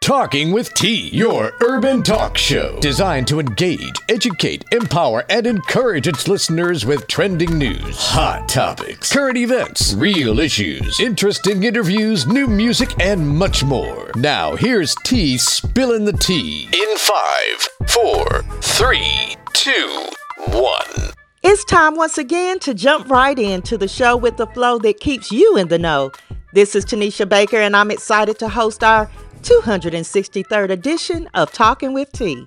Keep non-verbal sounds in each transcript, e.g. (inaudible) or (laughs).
Talking with T, your urban talk show designed to engage, educate, empower, and encourage its listeners with trending news, hot topics, current events, real issues, interesting interviews, new music, and much more. Now, here's T spilling the tea in five, four, three, two, one. It's time once again to jump right into the show with the flow that keeps you in the know. This is Tanisha Baker, and I'm excited to host our 263rd edition of Talking with T.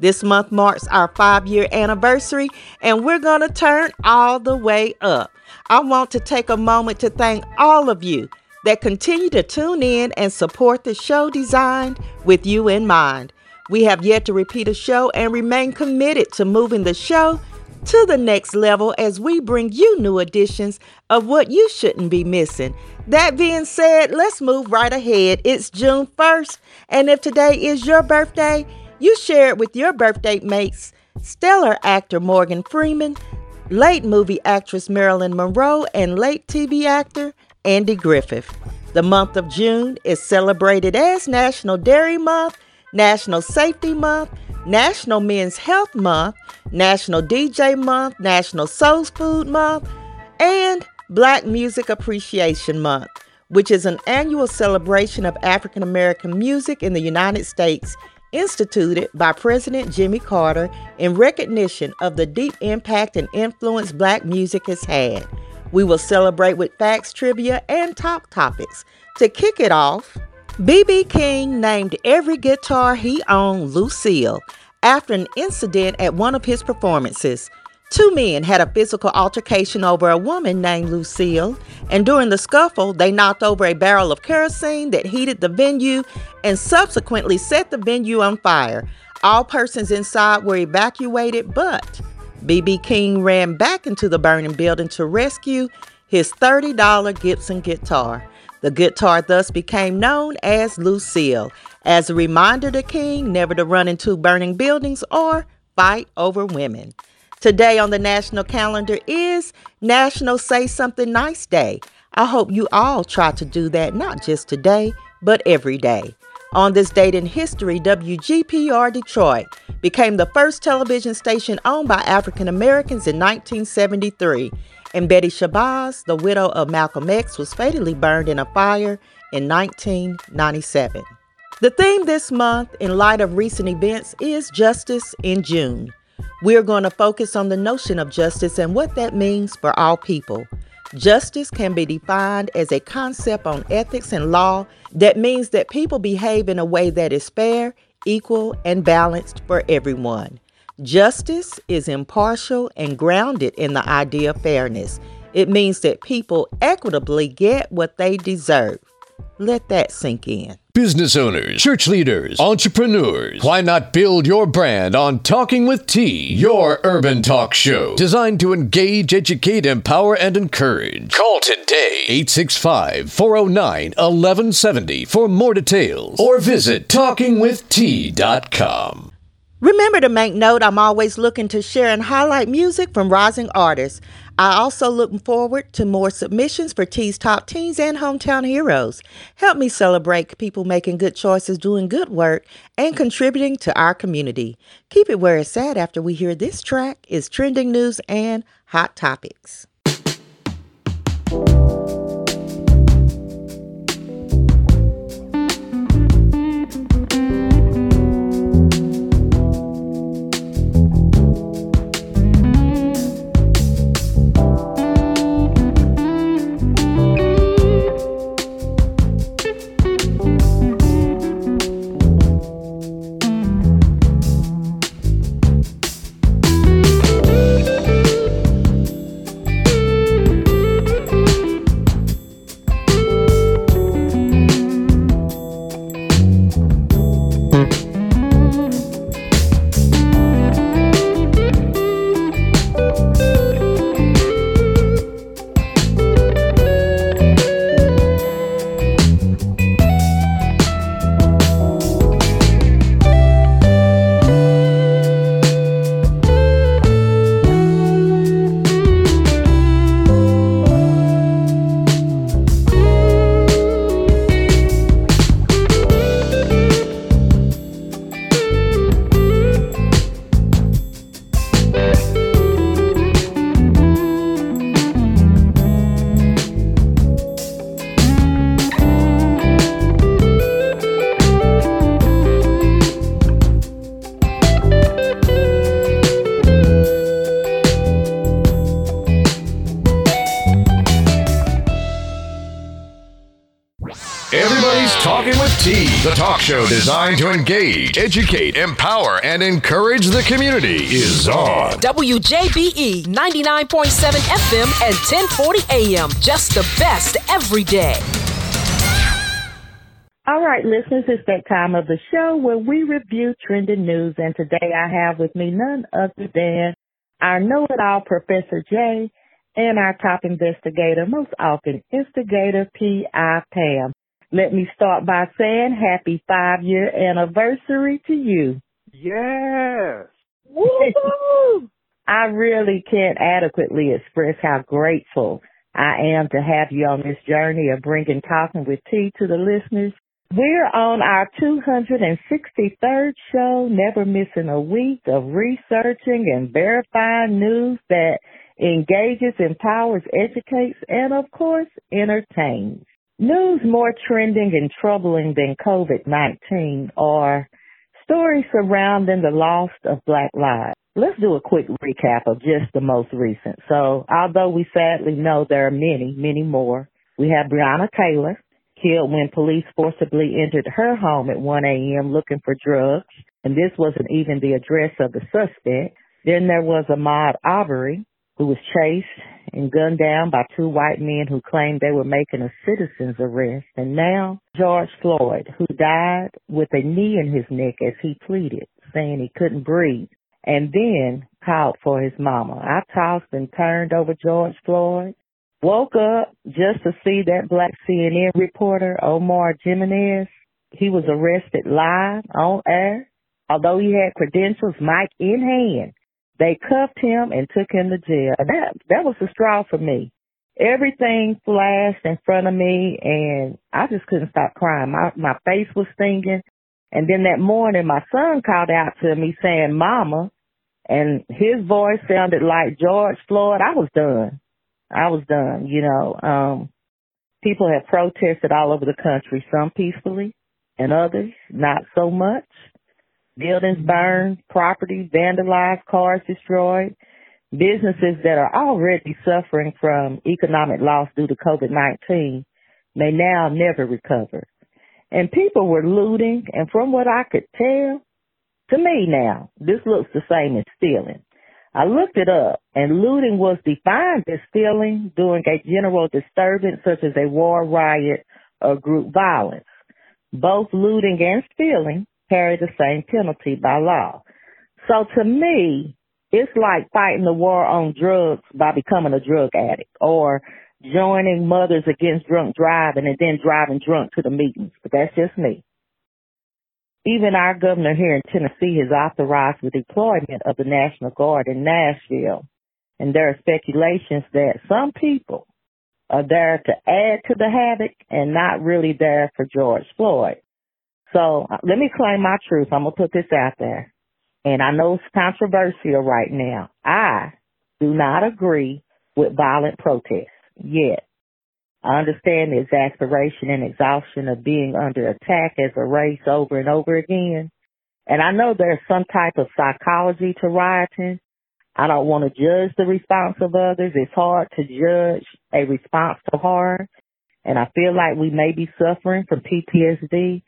This month marks our five year anniversary, and we're going to turn all the way up. I want to take a moment to thank all of you that continue to tune in and support the show designed with you in mind. We have yet to repeat a show and remain committed to moving the show to the next level as we bring you new editions of what you shouldn't be missing. That being said, let's move right ahead. It's June 1st, and if today is your birthday, you share it with your birthday mates, stellar actor Morgan Freeman, late movie actress Marilyn Monroe, and late TV actor Andy Griffith. The month of June is celebrated as National Dairy Month, National Safety Month, National Men's Health Month, National DJ Month, National Soul Food Month, and Black Music Appreciation Month, which is an annual celebration of African American music in the United States instituted by President Jimmy Carter in recognition of the deep impact and influence black music has had. We will celebrate with facts, trivia, and talk topics. To kick it off, B.B. King named every guitar he owned Lucille after an incident at one of his performances. Two men had a physical altercation over a woman named Lucille, and during the scuffle, they knocked over a barrel of kerosene that heated the venue and subsequently set the venue on fire. All persons inside were evacuated, but B.B. King ran back into the burning building to rescue his $30 Gibson guitar. The guitar thus became known as Lucille, as a reminder to King never to run into burning buildings or fight over women. Today on the national calendar is National Say Something Nice Day. I hope you all try to do that not just today, but every day. On this date in history, WGPR Detroit became the first television station owned by African Americans in 1973 and Betty Shabazz, the widow of Malcolm X, was fatally burned in a fire in 1997. The theme this month, in light of recent events, is Justice in June. We're going to focus on the notion of justice and what that means for all people. Justice can be defined as a concept on ethics and law that means that people behave in a way that is fair, equal, and balanced for everyone. Justice is impartial and grounded in the idea of fairness. It means that people equitably get what they deserve. Let that sink in. Business owners, church leaders, entrepreneurs, why not build your brand on Talking with T, your urban talk show designed to engage, educate, empower, and encourage? Call today 865 409 1170 for more details or visit talkingwitht.com. Remember to make note I'm always looking to share and highlight music from rising artists. I also look forward to more submissions for T's Top Teens and Hometown Heroes. Help me celebrate people making good choices, doing good work, and contributing to our community. Keep it where it's at after we hear this track is trending news and hot topics. Show designed to engage, educate, empower, and encourage the community is on. WJBE 99.7 FM and 1040 AM. Just the best every day. All right, listeners, it's that time of the show where we review trending news. And today I have with me none other than our know it all Professor Jay and our top investigator, most often instigator P.I. Pam. Let me start by saying happy five year anniversary to you. Yes. Woo! (laughs) I really can't adequately express how grateful I am to have you on this journey of bringing Talking with T to the listeners. We're on our 263rd show, never missing a week of researching and verifying news that engages, empowers, educates, and of course, entertains. News more trending and troubling than COVID-19 are stories surrounding the loss of black lives. Let's do a quick recap of just the most recent. So, although we sadly know there are many, many more, we have Breonna Taylor, killed when police forcibly entered her home at 1 a.m. looking for drugs, and this wasn't even the address of the suspect. Then there was Ahmaud Arbery, who was chased and gunned down by two white men who claimed they were making a citizen's arrest. And now George Floyd, who died with a knee in his neck as he pleaded, saying he couldn't breathe, and then called for his mama. I tossed and turned over George Floyd Woke up just to see that black CNN reporter, Omar Jimenez. He was arrested live on air. Although he had credentials, mic in hand, they cuffed him and took him to jail. And that that was the straw for me. Everything flashed in front of me, and I just couldn't stop crying. My my face was stinging. And then that morning, my son called out to me saying, "Mama," and his voice sounded like George Floyd. I was done. I was done, you know. Um, people have protested all over the country, some peacefully and others not so much. Buildings burned, property vandalized, cars destroyed, businesses that are already suffering from economic loss due to COVID-19 may now never recover. And people were looting, and from what I could tell, to me now, this looks the same as stealing. I looked it up, and looting was defined as stealing during a general disturbance such as a war riot or group violence. Both looting and stealing carry the same penalty by law. So to me, it's like fighting the war on drugs by becoming a drug addict or joining Mothers Against Drunk Driving and then driving drunk to the meetings. But that's just me. Even our governor here in Tennessee has authorized the deployment of the National Guard in Nashville. And there are speculations that some people are there to add to the havoc and not really there for George Floyd. So uh, let me claim my truth. I'm going to put this out there. And I know it's controversial right now. I do not agree with violent protests yet. I understand the exasperation and exhaustion of being under attack as a race over and over again. And I know there's some type of psychology to rioting. I don't want to judge the response of others. It's hard to judge a response to horror. And I feel like we may be suffering from PTSD.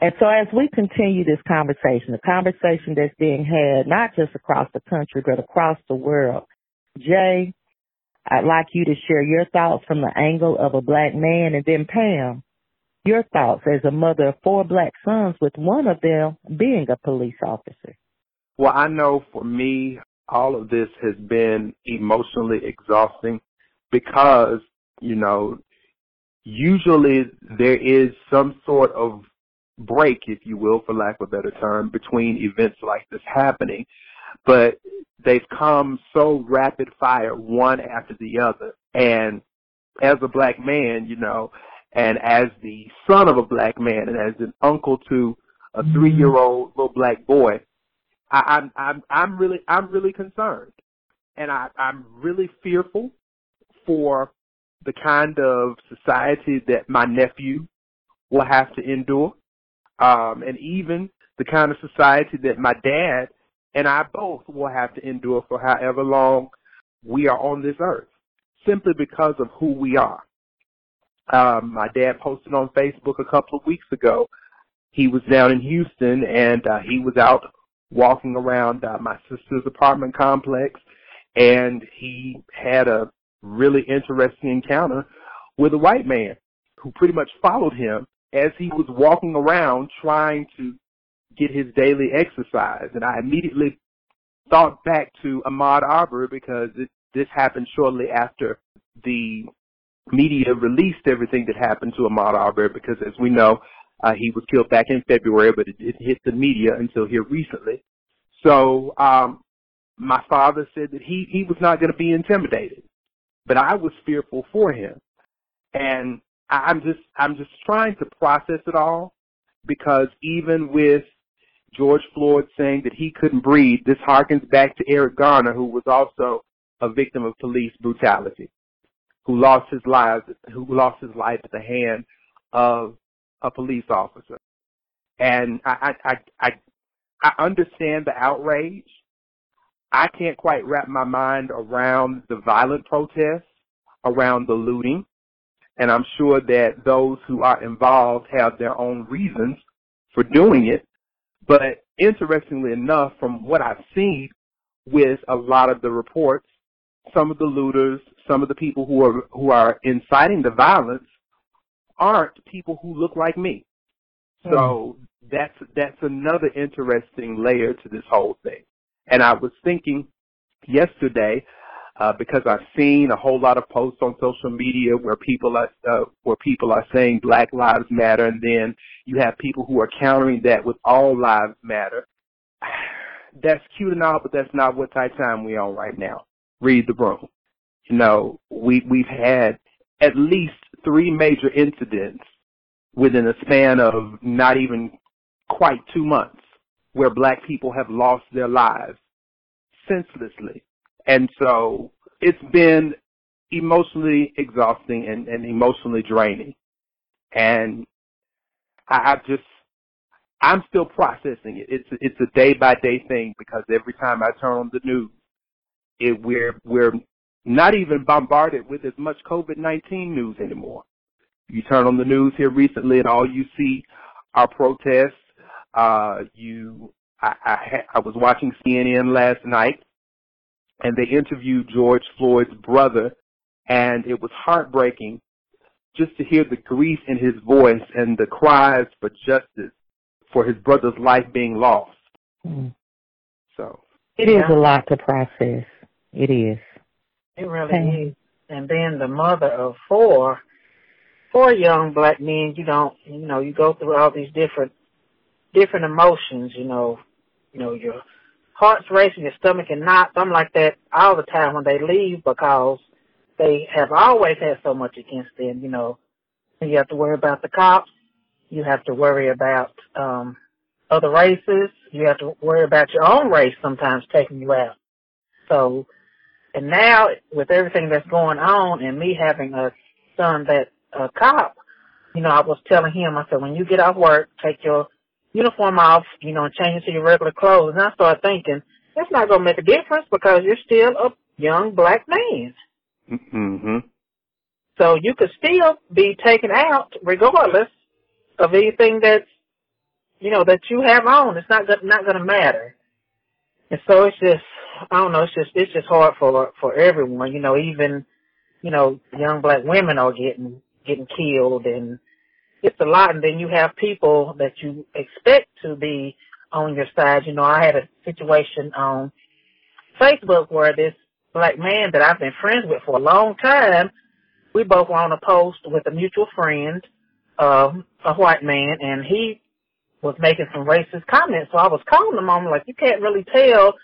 And so as we continue this conversation, the conversation that's being had not just across the country, but across the world, Jay, I'd like you to share your thoughts from the angle of a black man and then Pam, your thoughts as a mother of four black sons with one of them being a police officer. Well, I know for me, all of this has been emotionally exhausting because, you know, usually there is some sort of break, if you will, for lack of a better term, between events like this happening. But they've come so rapid fire, one after the other. And as a black man, you know, and as the son of a black man and as an uncle to a mm-hmm. three year old little black boy, I, I'm I'm I'm really I'm really concerned. And I, I'm really fearful for the kind of society that my nephew will have to endure. Um, and even the kind of society that my dad and I both will have to endure for however long we are on this earth, simply because of who we are. Um, my dad posted on Facebook a couple of weeks ago he was down in Houston and uh, he was out walking around uh, my sister's apartment complex and he had a really interesting encounter with a white man who pretty much followed him as he was walking around trying to get his daily exercise. And I immediately thought back to Ahmaud Arbery because it, this happened shortly after the media released everything that happened to Ahmaud Arbery because as we know, uh, he was killed back in February, but it didn't hit the media until here recently. So um, my father said that he, he was not going to be intimidated, but I was fearful for him. And I'm just I'm just trying to process it all because even with George Floyd saying that he couldn't breathe, this harkens back to Eric Garner, who was also a victim of police brutality, who lost his life, who lost his life at the hand of a police officer. And I, I, I, I understand the outrage. I can't quite wrap my mind around the violent protests, around the looting, and I'm sure that those who are involved have their own reasons for doing it. But interestingly enough, from what I've seen with a lot of the reports, some of the looters, some of the people who are who are inciting the violence aren't people who look like me. So mm. that's that's another interesting layer to this whole thing. And I was thinking yesterday uh, because I've seen a whole lot of posts on social media where people are uh, where people are saying Black Lives Matter, and then you have people who are countering that with All Lives Matter. (sighs) That's cute and all, but that's not what type of time we're on right now. Read the room. You know, we we've had at least three major incidents within a span of not even quite two months where black people have lost their lives senselessly and so it's been emotionally exhausting and, and emotionally draining. And I, I just, I'm still processing it. It's it's a day by day thing because every time I turn on the news, it we're we're not even bombarded with as much COVID nineteen news anymore. You turn on the news here recently, and all you see are protests. Uh, you, I, I, I was watching CNN last night, and they interviewed George Floyd's brother, and it was heartbreaking just to hear the grief in his voice and the cries for justice for his brother's life being lost. Mm. So it is yeah. a lot to process. It is. It really okay. is. And being the mother of four, four young black men, you don't, you know, you go through all these different, different emotions. You know, you know your heart's racing, your stomach and knots. I'm like that all the time when they leave because they have always had so much against them, you know. You have to worry about the cops. You have to worry about um other races. You have to worry about your own race sometimes taking you out. So, and now with everything that's going on and me having a son that a cop, you know, I was telling him, I said, when you get off work, take your uniform off, you know, and change into your regular clothes. And I started thinking, that's not going to make a difference because you're still a young black man. Mm-hmm. So you could still be taken out regardless of anything that's, you know, that you have on. It's not not going to matter. And so it's just, I don't know, it's just, it's just hard for, for everyone, you know, even, you know, young black women are getting, getting killed and, it's a lot. And then you have people that you expect to be on your side. You know, I had a situation on Facebook where this black man that I've been friends with for a long time, we both were on a post with a mutual friend, uh, a white man, and he was making some racist comments. So I was calling him on like, you can't really tell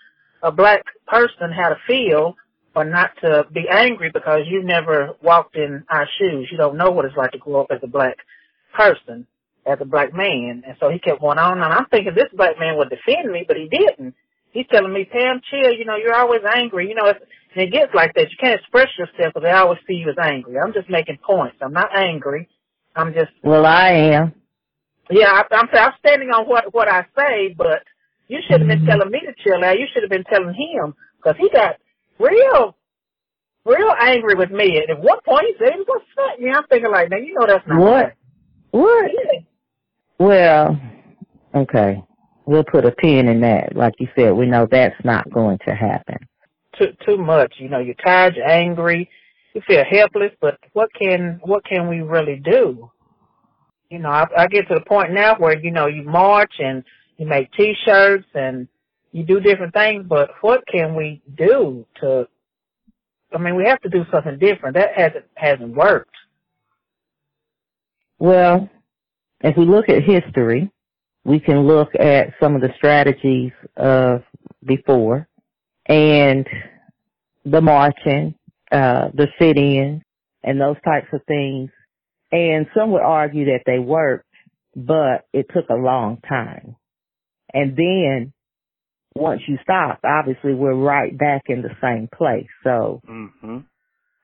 a black person how to feel or not to be angry because you never walked in our shoes. You don't know what it's like to grow up as a black person as a black man. And so he kept going on and I'm thinking this black man would defend me, but he didn't. He's telling me, Pam, chill, you know, you're always angry. You know, it's, and it gets like that. You can't express yourself because they always see you as angry. I'm just making points. I'm not angry. I'm just. Well, I am. Yeah, I, I'm, I'm standing on what, what I say, but you should have been mm-hmm. telling me to chill out. You should have been telling him because he got real, real angry with me. And at one point he said he was going to smack me. I'm thinking like, man, you know that's not what? Right. What? Well, Okay. We'll put a pin in that. Like you said, we know that's not going to happen. Too too much. You know, you're tired, you're angry, you feel helpless, but what can what can we really do? You know, I, I get to the point now where, you know, you march and you make t-shirts and you do different things, but what can we do to, I mean, we have to do something different. That hasn't, hasn't worked. Well, if we look at history, we can look at some of the strategies of before and the marching, uh, the sit-in and those types of things. And some would argue that they worked, but it took a long time. And then once you stop, obviously we're right back in the same place. So hmm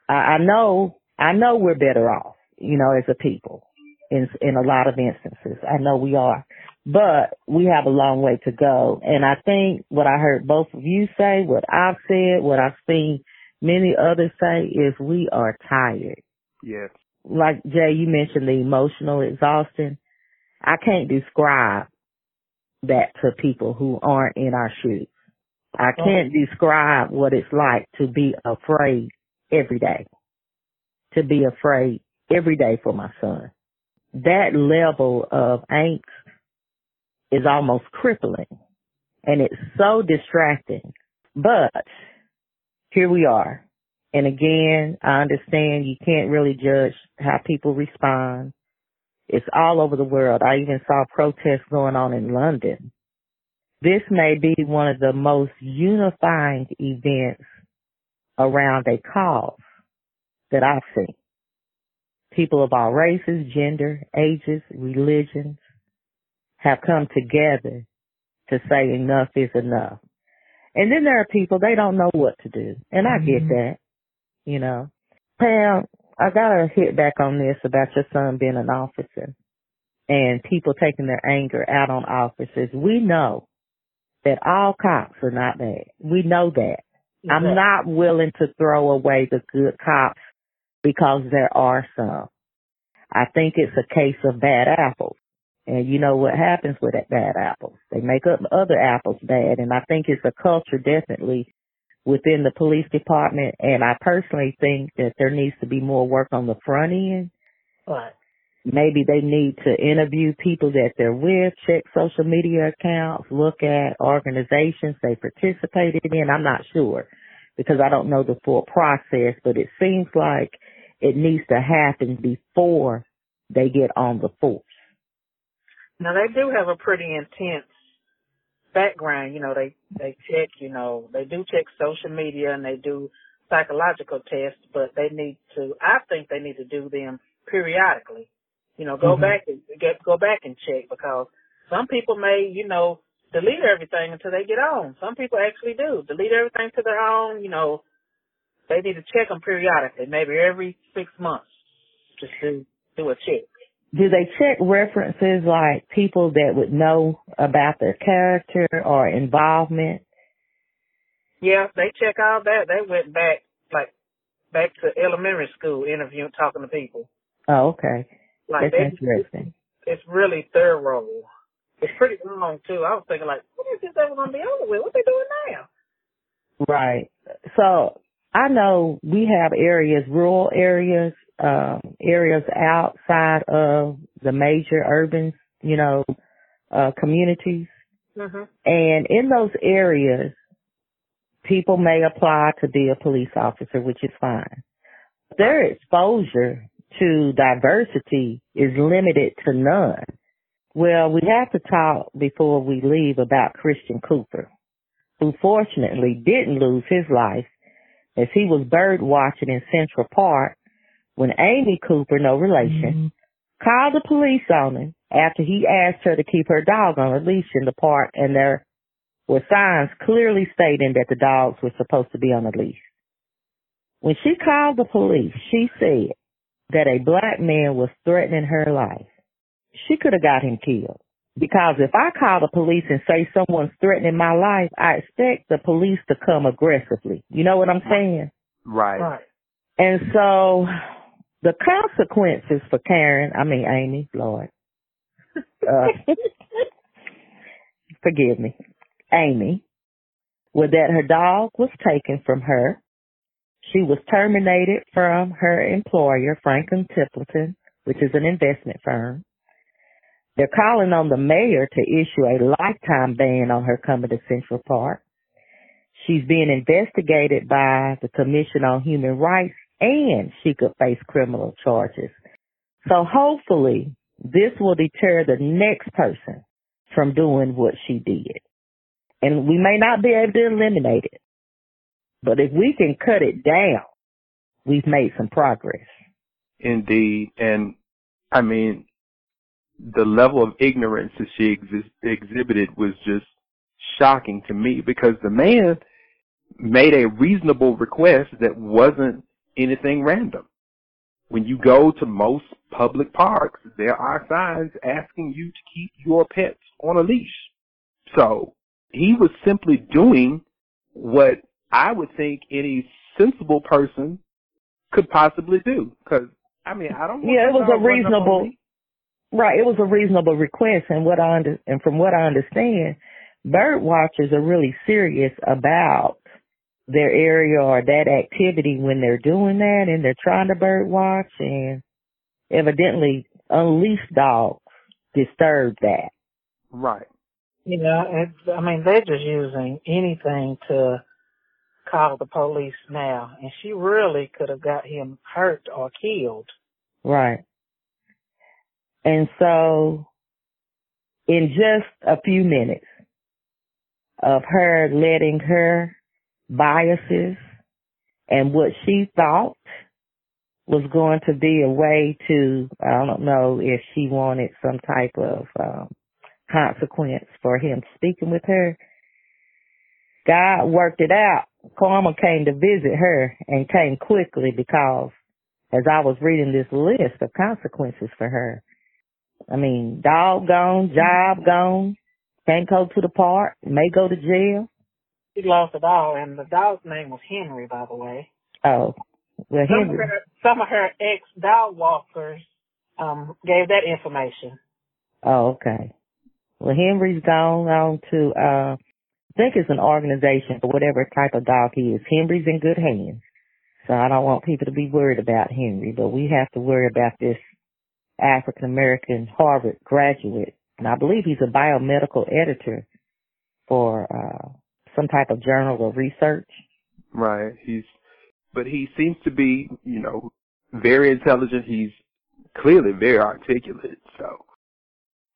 I, I know, I know we're better off, you know, as a people in, in a lot of instances. I know we are, but we have a long way to go. And I think what I heard both of you say, what I've said, what I've seen many others say is we are tired. Yes. Like Jay, you mentioned the emotional exhaustion. I can't describe that to people who aren't in our shoes. I oh. can't describe what it's like to be afraid every day. To be afraid every day for my son. That level of angst is almost crippling and it's so distracting. But here we are. And again, I understand you can't really judge how people respond. It's all over the world. I even saw protests going on in London. This may be one of the most unifying events around a cause that I've seen. People of all races, gender, ages, religions have come together to say enough is enough. And then there are people, they don't know what to do. And I get mm-hmm. that, you know. Pam, I gotta hit back on this about your son being an officer and people taking their anger out on officers. We know that all cops are not bad. We know that. I'm not willing to throw away the good cops because there are some. I think it's a case of bad apples. And you know what happens with that bad apples? They make up other apples bad. And I think it's a culture definitely within the police department. And I personally think that there needs to be more work on the front end. Right. Maybe they need to interview people that they're with, check social media accounts, look at organizations they participated in. I'm not sure because I don't know the full process, but it seems like it needs to happen before they get on the force. Now they do have a pretty intense background. You know, they they check. You know, they do check social media and they do psychological tests, but they need to. I think they need to do them periodically. You know, go Mhm. back and get go back and check because some people may, you know, delete everything until they get on. Some people actually do delete everything to their own. You know, they need to check them periodically, maybe every six months, just to do a check. Do they check references like people that would know about their character or involvement? Yeah, they check all that. They went back, like, back to elementary school interviewing, talking to people. Oh, okay. Like, That's they, interesting. it's really thorough. It's pretty long too. I was thinking, like, what is this ever gonna be over with? What they doing now? Right. So I know we have areas, rural areas, um, areas outside of the major urban, you know, uh, communities. Mhm. And in those areas, people may apply to be a police officer, which is fine. Their exposure to diversity is limited to none. Well, we have to talk before we leave about Christian Cooper, who fortunately didn't lose his life as he was bird watching in Central Park when Amy Cooper, no relation, mm-hmm. called the police on him after he asked her to keep her dog on a leash in the park and there were signs clearly stating that the dogs were supposed to be on a leash. When she called the police, she said that a black man was threatening her life. She could have got him killed. Because if I call the police and say someone's threatening my life, I expect the police to come aggressively. You know what I'm saying? Right. Right. And so the consequences for Karen, I mean Amy, Lord, uh, (laughs) forgive me, Amy, was that her dog was taken from her. She was terminated from her employer, Franklin Templeton, which is an investment firm. They're calling on the mayor to issue a lifetime ban on her coming to Central Park. She's being investigated by the Commission on Human Rights and she could face criminal charges. So hopefully this will deter the next person from doing what she did. And we may not be able to eliminate it, but if we can cut it down, we've made some progress. Indeed. And I mean, the level of ignorance that she ex- exhibited was just shocking to me because the man made a reasonable request that wasn't anything random. When you go to most public parks, there are signs asking you to keep your pets on a leash. So he was simply doing what I would think any sensible person could possibly do. Cause I mean, I don't. Yeah, it was a reasonable. Right, it was a reasonable request, and what I under, and from what I understand, bird watchers are really serious about their area or that activity when they're doing that, and they're trying to bird watch, and evidently unleashed dogs disturb that. Right. Yeah, it's, I mean they're just using anything to call the police now, and she really could have got him hurt or killed. Right. And so, in just a few minutes of her letting her biases and what she thought was going to be a way to, I don't know if she wanted some type of um, consequence for him speaking with her. God worked it out. Karma came to visit her and came quickly because as I was reading this list of consequences for her, I mean, dog gone, job gone, can't go to the park, may go to jail. She lost a dog, and the dog's name was Henry, by the way. Oh, well, Some of Henry. her, some of her ex dog walkers um gave that information. Oh, okay. Well, Henry's gone on to, uh, I think it's an organization for whatever type of dog he is. Henry's in good hands. So I don't want people to be worried about Henry, but we have to worry about this African American Harvard graduate. And I believe he's a biomedical editor for, uh, some type of journal or research. Right. He's, but he seems to be, you know, very intelligent. He's clearly very articulate. So.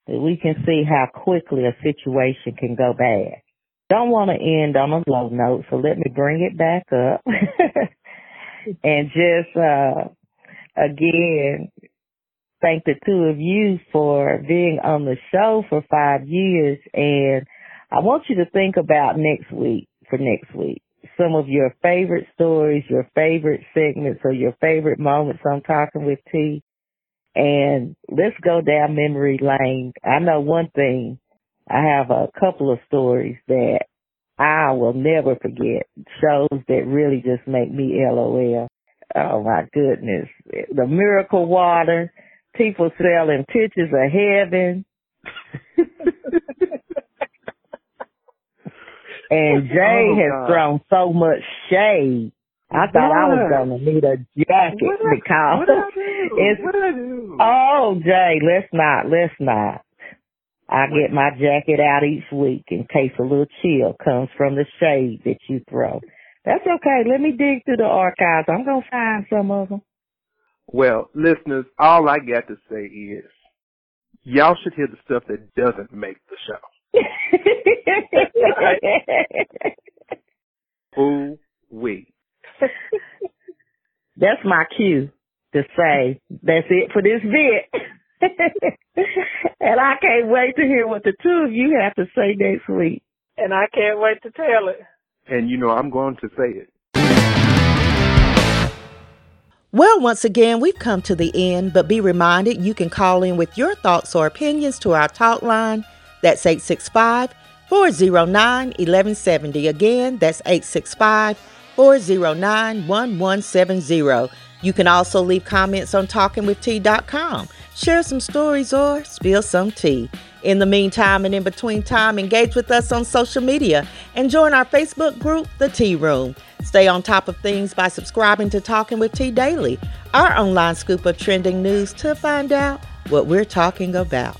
we can see how quickly a situation can go bad. Don't want to end on a low note, so let me bring it back up (laughs) and just uh again thank the two of you for being on the show for five years and I want you to think about next week for next week. Some of your favorite stories, your favorite segments or your favorite moments on talking with T and let's go down memory lane. I know one thing. I have a couple of stories that I will never forget. Shows that really just make me LOL. Oh my goodness. The miracle water, people selling pictures of heaven. and (laughs) Jay Oh, has thrown so much shade. I thought I was gonna need a jacket What I- because what I (laughs) it's What I do? Oh, Jay, let's not, let's not. I get my jacket out each week in case a little chill comes from the shade that you throw. That's okay. Let me dig through the archives. I'm gonna find some of them. Well, listeners, all I got to say is, y'all should hear the stuff that doesn't make the show. (laughs) Ooh wee. That's my cue to say that's it for this bit. (laughs) and I can't wait to hear what the two of you have to say next week. And I can't wait to tell it. And you know I'm going to say it. Well, once again, we've come to the end, but be reminded you can call in with your thoughts or opinions to our talk line. That's 865 409 1170. Again, that's 865 409 1170. You can also leave comments on talkingwitht.com. Share some stories or spill some tea. In the meantime and in between time, engage with us on social media and join our Facebook group, The Tea Room. Stay on top of things by subscribing to Talking with T Daily, our online scoop of trending news to find out what we're talking about.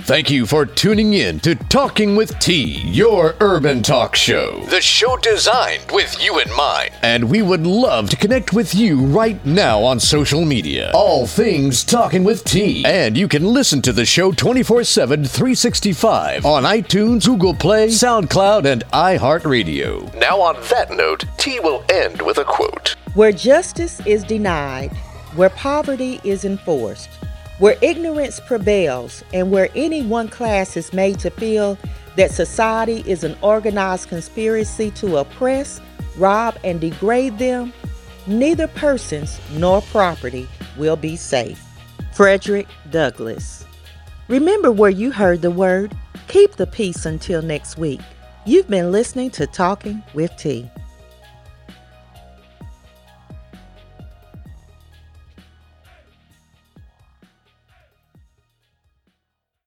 Thank you for tuning in to Talking with T, your urban talk show. The show designed with you in mind. And we would love to connect with you right now on social media. All things Talking with T. And you can listen to the show 24 7, 365 on iTunes, Google Play, SoundCloud, and iHeartRadio. Now, on that note, T will end with a quote Where justice is denied, where poverty is enforced, where ignorance prevails and where any one class is made to feel that society is an organized conspiracy to oppress, rob, and degrade them, neither persons nor property will be safe. Frederick Douglass. Remember where you heard the word. Keep the peace until next week. You've been listening to Talking with T.